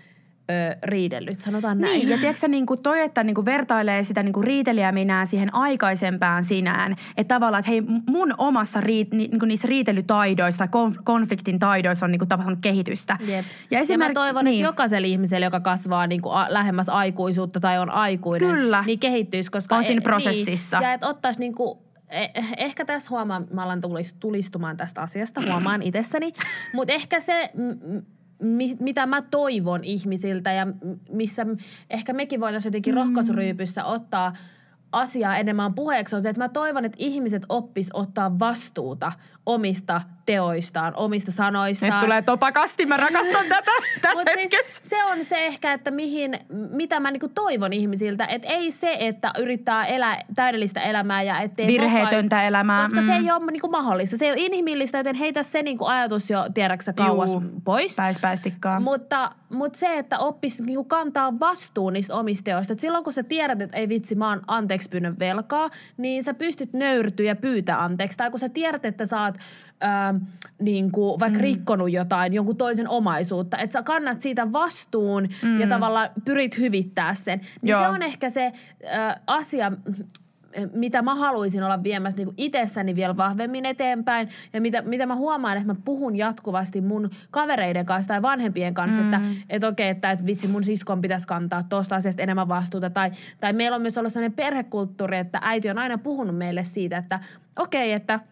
ö, riidellyt, sanotaan näin. Niin, ja tiedätkö niin kuin toi, että niin kuin vertailee sitä niin kuin riitelijää minä siihen aikaisempään sinään, että tavallaan, että hei mun omassa riit, niin kuin niissä riitelytaidoissa tai konfliktin taidoissa on niin kuin tapahtunut kehitystä. Jep. Ja, esimerk... ja mä toivon, niin. että jokaiselle ihmiselle, joka kasvaa niin kuin lähemmäs aikuisuutta tai on aikuinen, Kyllä. niin kehittyisi. Koska on siinä e- prosessissa. Niin, ja että ottaisi niin kuin Eh, ehkä tässä huomaan, mä alan tulistumaan tästä asiasta, huomaan itsessäni, mutta ehkä se, mi, mitä mä toivon ihmisiltä ja missä ehkä mekin voitaisiin jotenkin mm. rohkaisuryypyssä ottaa asiaa enemmän puheeksi on se, että mä toivon, että ihmiset oppis ottaa vastuuta omista teoistaan, omista sanoistaan. Nyt tulee topakasti, mä rakastan tätä tässä siis hetkessä. Siis se on se ehkä, että mihin, mitä mä niinku toivon ihmisiltä, että ei se, että yrittää elää täydellistä elämää ja ettei Virheetöntä mokaisi, elämää. Koska mm. se ei ole niinku mahdollista. Se ei ole inhimillistä, joten heitä se niinku ajatus jo, tiedäksä, kauas Juu, pois. Päispäistikkaan. Mutta, mutta se, että oppisi niinku kantaa vastuun niistä omista teoista. Et silloin kun sä tiedät, että ei vitsi, mä oon anteeksi pyynnön velkaa, niin sä pystyt nöyrtyä ja pyytää anteeksi. Tai kun sä tiedät, että sä oot ää, niin kuin vaikka mm. rikkonut jotain, jonkun toisen omaisuutta, että sä kannat siitä vastuun mm. ja tavallaan pyrit hyvittää sen. Niin se on ehkä se ää, asia, mitä mä haluaisin olla viemässä niin itsessäni vielä vahvemmin eteenpäin ja mitä, mitä mä huomaan, että mä puhun jatkuvasti mun kavereiden kanssa tai vanhempien kanssa, mm. että et okei, että et vitsi mun siskon pitäisi kantaa tuosta asiasta enemmän vastuuta tai, tai meillä on myös ollut sellainen perhekulttuuri, että äiti on aina puhunut meille siitä, että okei, että –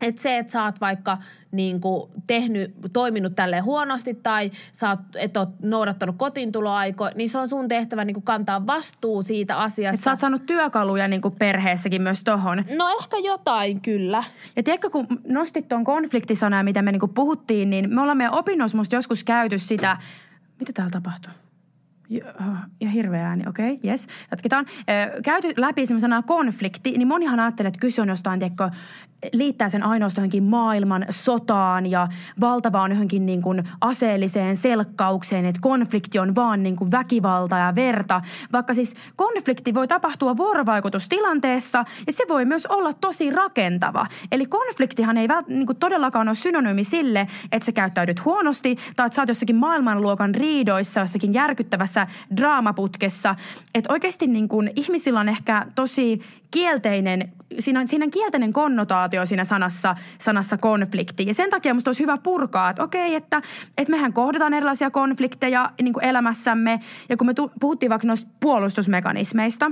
että se, että sä oot vaikka niin kuin tehnyt, toiminut tälleen huonosti tai sä oot, et oot noudattanut kotiintuloaikoja, niin se on sun tehtävä niin kuin kantaa vastuu siitä asiasta. Että sä oot saanut työkaluja niin kuin perheessäkin myös tohon. No ehkä jotain, kyllä. Ja tiedätkö, kun nostit tuon konfliktisanaa, mitä me niin kuin puhuttiin, niin me ollaan meidän opinnoissa musta joskus käyty sitä, mitä täällä tapahtuu? Ja hirveä ääni, okei, okay, yes. Jatketaan. Käyty läpi semmoisena konflikti, niin monihan ajattelee, että kyse on jostain, tiedätkö, liittää sen ainoastaan johonkin maailman sotaan ja valtavaan johonkin niin kuin aseelliseen selkkaukseen, että konflikti on vaan niin kuin väkivalta ja verta. Vaikka siis konflikti voi tapahtua vuorovaikutustilanteessa ja se voi myös olla tosi rakentava. Eli konfliktihan ei vält, niin kuin todellakaan ole synonyymi sille, että sä käyttäydyt huonosti tai että sä oot jossakin maailmanluokan riidoissa, jossakin järkyttävässä draamaputkessa. Että oikeasti niin kuin ihmisillä on ehkä tosi kielteinen, siinä on, siinä on kielteinen konnotaatio siinä sanassa, sanassa konflikti. Ja sen takia musta olisi hyvä purkaa, että okei, että, että mehän kohdataan erilaisia konflikteja niin kuin elämässämme. Ja kun me tu, puhuttiin vaikka noista puolustusmekanismeista,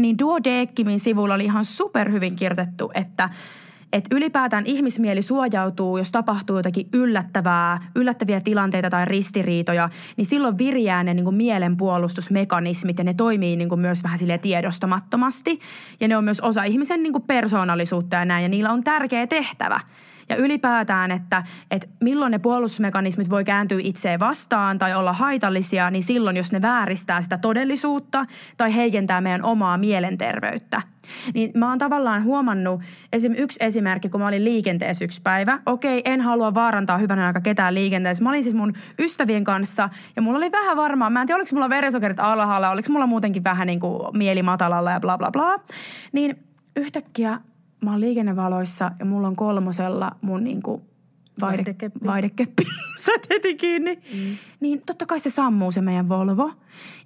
niin Duo Dekimin sivulla oli ihan superhyvin kirjoitettu, että – että ylipäätään ihmismieli suojautuu, jos tapahtuu jotakin yllättävää, yllättäviä tilanteita tai ristiriitoja, niin silloin viriää ne niin kuin mielenpuolustusmekanismit ja ne toimii niin kuin myös vähän sille tiedostamattomasti. Ja ne on myös osa ihmisen niin kuin persoonallisuutta ja näin, ja niillä on tärkeä tehtävä. Ja ylipäätään, että, että milloin ne puolustusmekanismit voi kääntyä itseä vastaan tai olla haitallisia, niin silloin, jos ne vääristää sitä todellisuutta tai heikentää meidän omaa mielenterveyttä – niin mä oon tavallaan huomannut, esim. yksi esimerkki, kun mä olin liikenteessä yksi päivä. Okei, en halua vaarantaa hyvänä aika ketään liikenteessä. Mä olin siis mun ystävien kanssa ja mulla oli vähän varmaa, mä en tiedä oliko mulla verisokerit alhaalla, oliko mulla muutenkin vähän niin kuin mieli matalalla ja bla bla bla. Niin yhtäkkiä mä oon liikennevaloissa ja mulla on kolmosella mun niin kuin vaidekeppi. vaidekeppi. Sä heti kiinni. Mm. Niin totta kai se sammuu se meidän Volvo.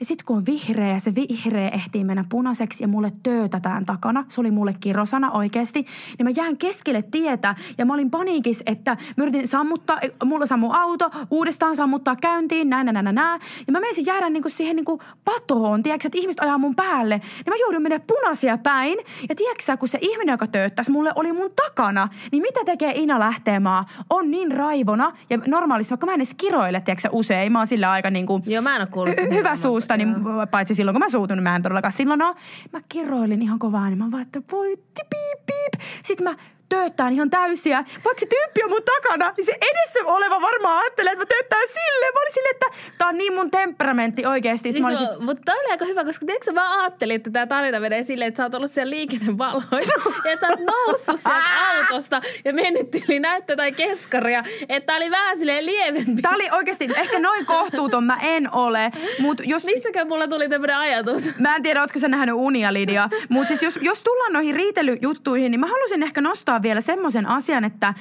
Ja sitten kun on vihreä, se vihreä ehtii mennä punaiseksi ja mulle töötätään takana. Se oli mulle kirosana oikeasti. Niin mä jään keskelle tietä ja mä olin paniikis, että mä yritin sammuttaa, mulla sammu auto, uudestaan sammuttaa käyntiin, näin, näin, näin, näin. Ja mä menisin jäädä niinku siihen niinku patoon, tiedätkö, että ihmiset ajaa mun päälle. Niin mä joudun mennä punaisia päin. Ja tiedätkö kun se ihminen, joka tööttäisi mulle, oli mun takana, niin mitä tekee Ina Lähteemaa? On niin raivona ja normaalisti, vaikka mä en edes kiroile, tiedätkö usein, mä oon sillä aika niinku... Joo, mä en ole kuullut hyvä suusta, niin paitsi silloin kun mä suutun, niin mä en todellakaan silloin ole. Mä kiroilin ihan kovaa, niin mä vaan, että voi piip, piip. Sitten mä tööttään ihan täysiä. Vaikka se tyyppi on mun takana, niin se edessä oleva varmaan ajattelee, että mä tööttään sille. Mä olin silleen, että tää on niin mun temperamentti oikeesti. Niin olisin... on, mutta tää oli aika hyvä, koska tiedätkö mä ajattelin, että tämä tarina menee silleen, että sä oot ollut siellä liikennevaloissa. ja että sä oot noussut sieltä autosta ja mennyt yli näyttö tai keskaria. Että tää oli vähän silleen lievempi. Tää oli oikeasti, ehkä noin kohtuuton mä en ole. Mut jos... Mistäkään mulla tuli tämmönen ajatus? Mä en tiedä, ootko sä nähnyt unia, Lidia. Mutta siis jos, jos tullaan noihin riitelyjuttuihin, niin mä halusin ehkä nostaa vielä semmoisen asian, että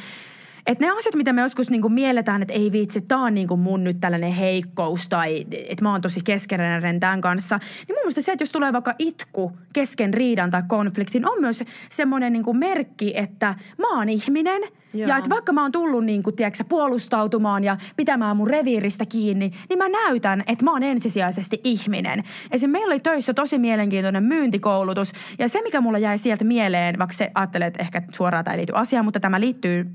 että ne asiat, mitä me joskus niinku mielletään, että ei viitsi, tämä on niinku mun nyt tällainen heikkous tai että mä oon tosi keskeneräinen tämän kanssa. Niin mun mielestä se, että jos tulee vaikka itku kesken riidan tai konfliktin, on myös semmoinen niinku merkki, että mä oon ihminen – Joo. Ja että vaikka mä oon tullut niin kuin, tiedätkö, puolustautumaan ja pitämään mun reviiristä kiinni, niin mä näytän, että mä oon ensisijaisesti ihminen. Esimerkiksi meillä oli töissä tosi mielenkiintoinen myyntikoulutus. Ja se, mikä mulla jäi sieltä mieleen, vaikka se ajattelee, että ehkä suoraan tämä ei liity asiaan, mutta tämä liittyy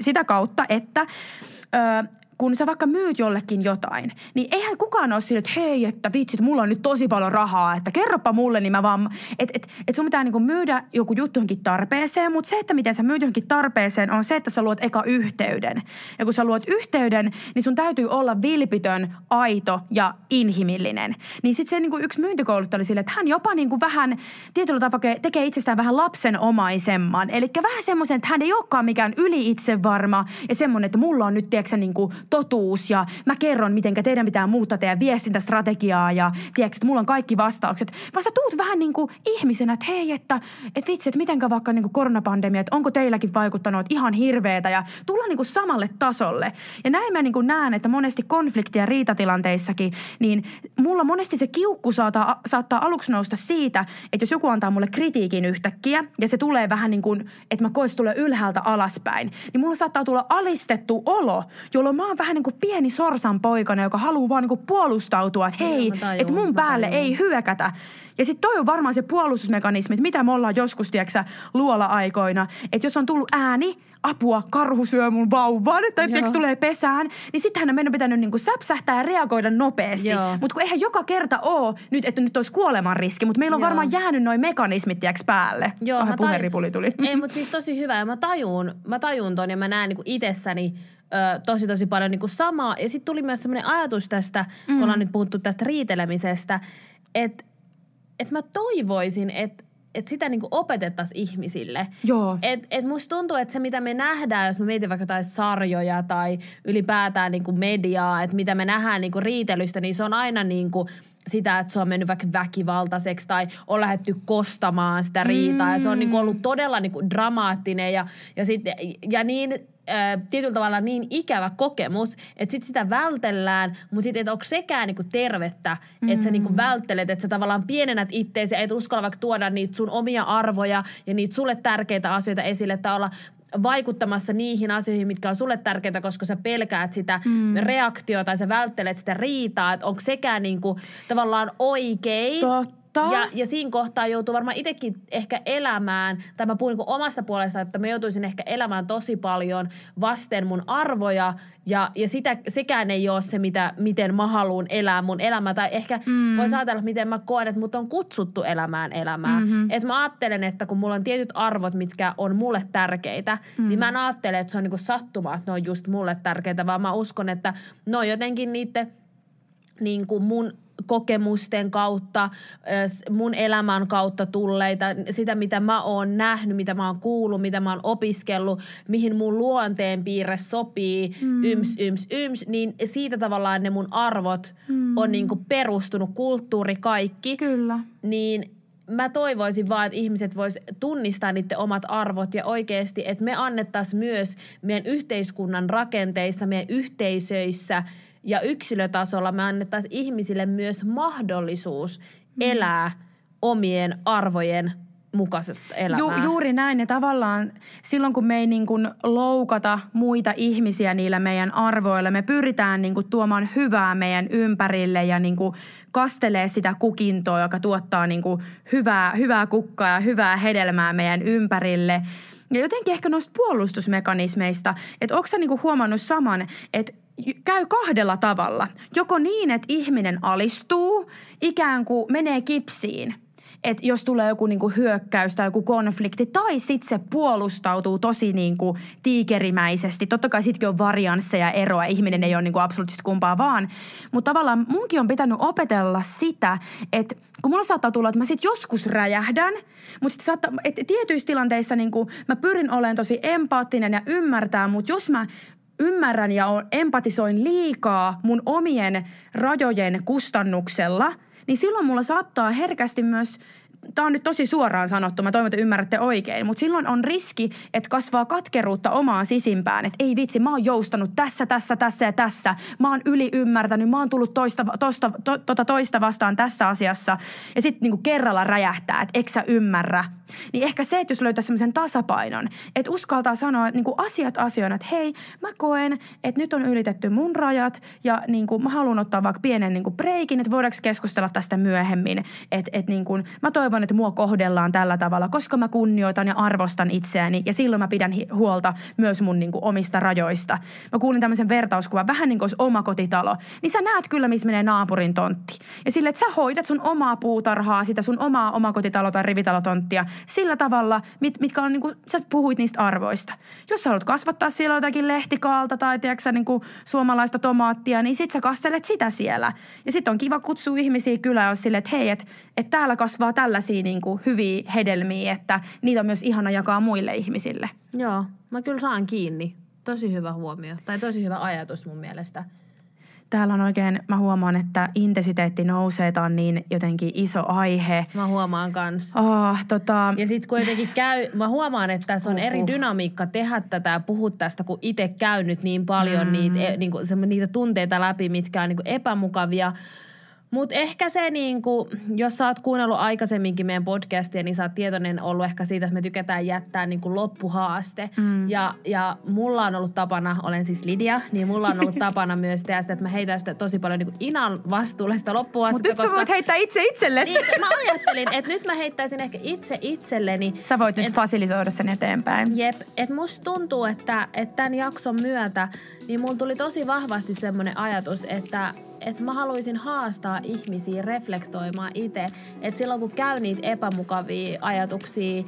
sitä kautta, että ö, kun sä vaikka myyt jollekin jotain, niin eihän kukaan ole sille, että hei, että vitsit, mulla on nyt tosi paljon rahaa, että kerropa mulle, niin mä vaan, että et, et sun pitää niinku myydä joku juttu johonkin tarpeeseen, mutta se, että miten sä myyt johonkin tarpeeseen, on se, että sä luot eka yhteyden. Ja kun sä luot yhteyden, niin sun täytyy olla vilpitön, aito ja inhimillinen. Niin sitten se niinku yksi myyntikouluttaja oli sille, että hän jopa niinku vähän tietyllä tapaa tekee itsestään vähän lapsenomaisemman. Eli vähän semmoisen, että hän ei olekaan mikään yli itsevarma ja semmoinen, että mulla on nyt, tiedätkö, niinku totuus ja mä kerron, miten teidän pitää muuttaa teidän viestintästrategiaa ja tiedätkö, että mulla on kaikki vastaukset. Vaan sä tuut vähän niin kuin ihmisenä, että hei, että, että vitsi, että mitenkä vaikka niin kuin koronapandemia, että onko teilläkin vaikuttanut, että ihan hirveetä ja tulla niin kuin samalle tasolle. Ja näin mä niin kuin näen, että monesti konflikti- ja riitatilanteissakin, niin mulla monesti se kiukku saattaa, saattaa aluksi nousta siitä, että jos joku antaa mulle kritiikin yhtäkkiä ja se tulee vähän niin kuin, että mä kois tulee ylhäältä alaspäin, niin mulla saattaa tulla alistettu olo, jolloin mä oon vähän niin kuin pieni sorsan poikana, joka haluaa vaan niin kuin puolustautua, että hei, että mun päälle ei hyökätä. Ja sitten toi on varmaan se puolustusmekanismi, että mitä me ollaan joskus, tiedätkö luola-aikoina, että jos on tullut ääni, apua, karhu syö mun vauvan, tai tiedätkö, tulee pesään, niin sittenhän meidän on pitänyt niinku säpsähtää ja reagoida nopeasti. Mutta kun eihän joka kerta ole nyt, että nyt olisi kuoleman riski, mutta meillä on Joo. varmaan jäänyt noin mekanismit tiedätkö, päälle. Joo, Kahden puheripuli tuli. Ei, mutta siis tosi hyvä ja mä tajun, mä tajun ton ja mä näen niinku itsessäni ö, tosi tosi paljon niinku samaa. Ja sitten tuli myös semmoinen ajatus tästä, mm. kun ollaan nyt puhuttu tästä riitelemisestä, että et mä toivoisin, että että sitä niinku opetettaisiin ihmisille. Joo. Et, et musta tuntuu, että se mitä me nähdään, jos me mietin vaikka jotain sarjoja tai ylipäätään niinku mediaa, että mitä me nähdään niinku riitelystä, niin se on aina niinku sitä, että se on mennyt vaikka väkivaltaiseksi tai on lähdetty kostamaan sitä riitaa. Mm. Ja se on niinku ollut todella niinku dramaattinen ja, ja, sit, ja niin tietyllä tavalla niin ikävä kokemus, että sit sitä vältellään, mutta sitten, että onko sekään niinku tervettä, mm. että sä niinku mm. välttelet, että sä tavallaan pienennät itteesi, et uskalla vaikka tuoda niitä sun omia arvoja ja niitä sulle tärkeitä asioita esille tai olla vaikuttamassa niihin asioihin, mitkä on sulle tärkeitä, koska sä pelkäät sitä mm. reaktiota tai sä välttelet sitä riitaa, että onko sekään niinku tavallaan oikein. Totta Totta. Ja, ja siinä kohtaa joutuu varmaan itsekin ehkä elämään, tai mä puhun niin omasta puolesta, että mä joutuisin ehkä elämään tosi paljon vasten mun arvoja, ja, ja sitä, sekään ei ole se, mitä, miten mä haluan elää mun elämää. Tai ehkä mm. voisi ajatella, miten mä koen, että mut on kutsuttu elämään elämää. Mm-hmm. Että mä ajattelen, että kun mulla on tietyt arvot, mitkä on mulle tärkeitä, mm. niin mä en ajattele, että se on niinku sattuma, että ne on just mulle tärkeitä, vaan mä uskon, että ne on jotenkin niiden niin kuin mun kokemusten kautta, mun elämän kautta tulleita, sitä mitä mä oon nähnyt, mitä mä oon kuullut, mitä mä oon opiskellut, mihin mun luonteen piirre sopii, mm. yms, yms, yms, niin siitä tavallaan ne mun arvot mm. on niinku perustunut, kulttuuri, kaikki. Kyllä. Niin mä toivoisin vaan, että ihmiset vois tunnistaa niiden omat arvot ja oikeasti, että me annettaisiin myös meidän yhteiskunnan rakenteissa, meidän yhteisöissä – ja yksilötasolla me annettaisiin ihmisille myös mahdollisuus mm. elää omien arvojen mukaista elämää. Ju, juuri näin. Ja tavallaan silloin, kun me ei niin kuin loukata muita ihmisiä niillä meidän arvoilla, me pyritään niin kuin tuomaan hyvää meidän ympärille ja niin kuin kastelee sitä kukintoa, joka tuottaa niin kuin hyvää, hyvää kukkaa ja hyvää hedelmää meidän ympärille. Ja jotenkin ehkä noista puolustusmekanismeista, että onko sä niinku huomannut saman, että käy kahdella tavalla. Joko niin, että ihminen alistuu, ikään kuin menee kipsiin – että jos tulee joku niinku hyökkäys tai joku konflikti, tai sitten se puolustautuu tosi niinku tiikerimäisesti. Totta kai sitkin on variansseja eroa, ihminen ei ole niinku absoluuttisesti kumpaa vaan. Mutta tavallaan munkin on pitänyt opetella sitä, että kun mulla saattaa tulla, että mä sitten joskus räjähdän, mutta sitten saattaa, että tietyissä tilanteissa niinku mä pyrin olemaan tosi empaattinen ja ymmärtää, mutta jos mä ymmärrän ja empatisoin liikaa mun omien rajojen kustannuksella, niin silloin mulla saattaa herkästi myös tämä on nyt tosi suoraan sanottu, mä toivon, että ymmärrätte oikein, mutta silloin on riski, että kasvaa katkeruutta omaan sisimpään, että ei vitsi, mä oon joustanut tässä, tässä, tässä ja tässä, mä oon yli ymmärtänyt, mä oon tullut toista, toista, to, tota toista vastaan tässä asiassa ja sitten niinku kerralla räjähtää, että eksä ymmärrä. Niin ehkä se, että jos löytää semmoisen tasapainon, että uskaltaa sanoa että niinku asiat asioina, että hei, mä koen, että nyt on ylitetty mun rajat ja niinku, mä haluan ottaa vaikka pienen niinku breikin, että voidaanko keskustella tästä myöhemmin, että et niinku, mä toivon, toivon, että mua kohdellaan tällä tavalla, koska mä kunnioitan ja arvostan itseäni ja silloin mä pidän huolta myös mun niin kuin, omista rajoista. Mä kuulin tämmöisen vertauskuvan, vähän niin kuin olisi oma kotitalo. Niin sä näet kyllä, missä menee naapurin tontti. Ja sille, että sä hoidat sun omaa puutarhaa, sitä sun omaa omakotitalo- tai rivitalotonttia sillä tavalla, mit, mitkä on niin kuin, sä puhuit niistä arvoista. Jos sä haluat kasvattaa siellä jotakin lehtikaalta tai tiedätkö, niin kuin suomalaista tomaattia, niin sit sä kastelet sitä siellä. Ja sit on kiva kutsua ihmisiä kylään, jos sille, että hei, että et täällä kasvaa tällaisia niin kuin hyviä hedelmiä, että niitä on myös ihana jakaa muille ihmisille. Joo, mä kyllä saan kiinni. Tosi hyvä huomio, tai tosi hyvä ajatus mun mielestä. Täällä on oikein, mä huomaan, että intensiteetti nousee, tämä on niin jotenkin iso aihe. Mä huomaan kans. Oh, tota... Ja sitten kun jotenkin käy, mä huomaan, että tässä on uh-huh. eri dynamiikka tehdä tätä ja puhua tästä, kun itse käynyt niin paljon mm. niitä, e, niin kuin, se, niitä tunteita läpi, mitkä on niin kuin epämukavia – Mutta ehkä se, niinku, jos sä oot kuunnellut aikaisemminkin meidän podcastia, niin sä oot tietoinen ollut ehkä siitä, että me tykätään jättää niinku loppuhaaste. Mm. Ja, ja mulla on ollut tapana, olen siis Lidia, niin mulla on ollut tapana myös tehdä sitä, että mä heitän sitä tosi paljon niinku Inan vastuulle sitä loppuhaastetta. Mutta nyt sä voit heittää itse itsellesi. Niin, mä ajattelin, että nyt mä heittäisin ehkä itse itselleni. Sä voit nyt et, fasilisoida sen eteenpäin. Jep, että musta tuntuu, että, että tämän jakson myötä, niin mulla tuli tosi vahvasti semmoinen ajatus, että että mä haluaisin haastaa ihmisiä reflektoimaan itse. Että silloin kun käy niitä epämukavia ajatuksia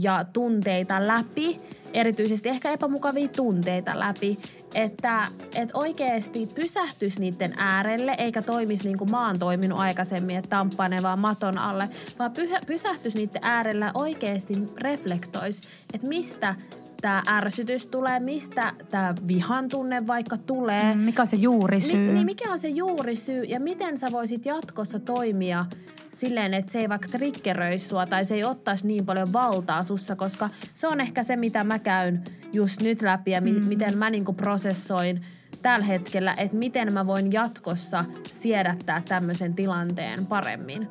ja tunteita läpi, erityisesti ehkä epämukavia tunteita läpi, että, että oikeasti pysähtyisi niiden äärelle, eikä toimisi niin kuin mä oon toiminut aikaisemmin, että tamppaa ne vaan maton alle, vaan pysähtyisi niiden äärellä oikeasti reflektoisi, että mistä tämä ärsytys tulee, mistä tämä vihan tunne vaikka tulee. Mm, mikä on se juurisyy? Mi- niin mikä on se juurisyy ja miten sä voisit jatkossa toimia silleen, että se ei vaikka triggeröisi sua tai se ei ottaisi niin paljon valtaa sussa, koska se on ehkä se, mitä mä käyn just nyt läpi ja mi- mm. miten mä niinku prosessoin tällä hetkellä, että miten mä voin jatkossa siedättää tämmöisen tilanteen paremmin.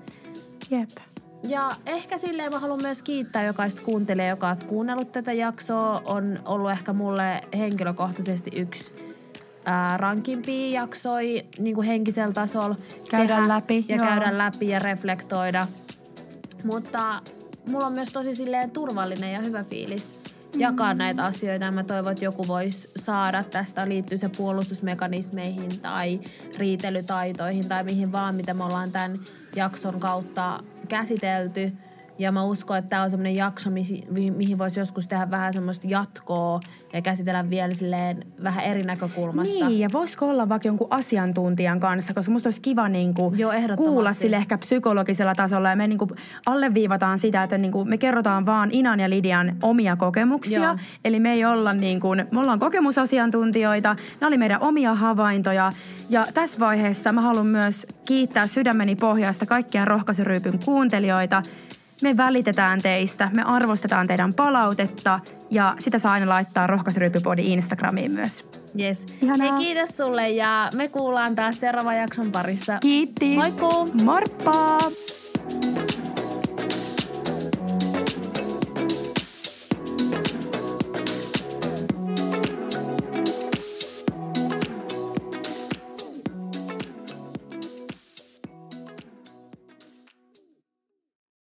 Jep. Ja ehkä silleen mä haluan myös kiittää jokaista kuuntelijaa, joka on kuunnellut tätä jaksoa. On ollut ehkä mulle henkilökohtaisesti yksi ää, rankimpia jaksoi niin kuin henkisellä tasolla. Käydään läpi. Ja joo. käydä läpi ja reflektoida. Mutta mulla on myös tosi silleen turvallinen ja hyvä fiilis jakaa mm. näitä asioita. Ja mä toivon, että joku voisi saada tästä liittyy se puolustusmekanismeihin tai riitelytaitoihin tai mihin vaan, mitä me ollaan tämän jakson kautta käsitelty. Ja mä uskon, että tämä on semmoinen jakso, mihin, voisi joskus tehdä vähän semmoista jatkoa ja käsitellä vielä silleen vähän eri näkökulmasta. Niin, ja voisiko olla vaikka jonkun asiantuntijan kanssa, koska musta olisi kiva niin kuin Joo, kuulla sille ehkä psykologisella tasolla. Ja me niin kuin alleviivataan sitä, että niin kuin me kerrotaan vaan Inan ja Lidian omia kokemuksia. Joo. Eli me ei olla niin kuin, me ollaan kokemusasiantuntijoita, ne oli meidän omia havaintoja. Ja tässä vaiheessa mä haluan myös kiittää sydämeni pohjasta kaikkia rohkaisuryypyn kuuntelijoita – me välitetään teistä, me arvostetaan teidän palautetta ja sitä saa aina laittaa Rohkaisuryyppipodi Instagramiin myös. Yes. Ihanaa. Hei kiitos sulle ja me kuullaan taas seuraavan jakson parissa. Kiitti. Moikku. Morppa.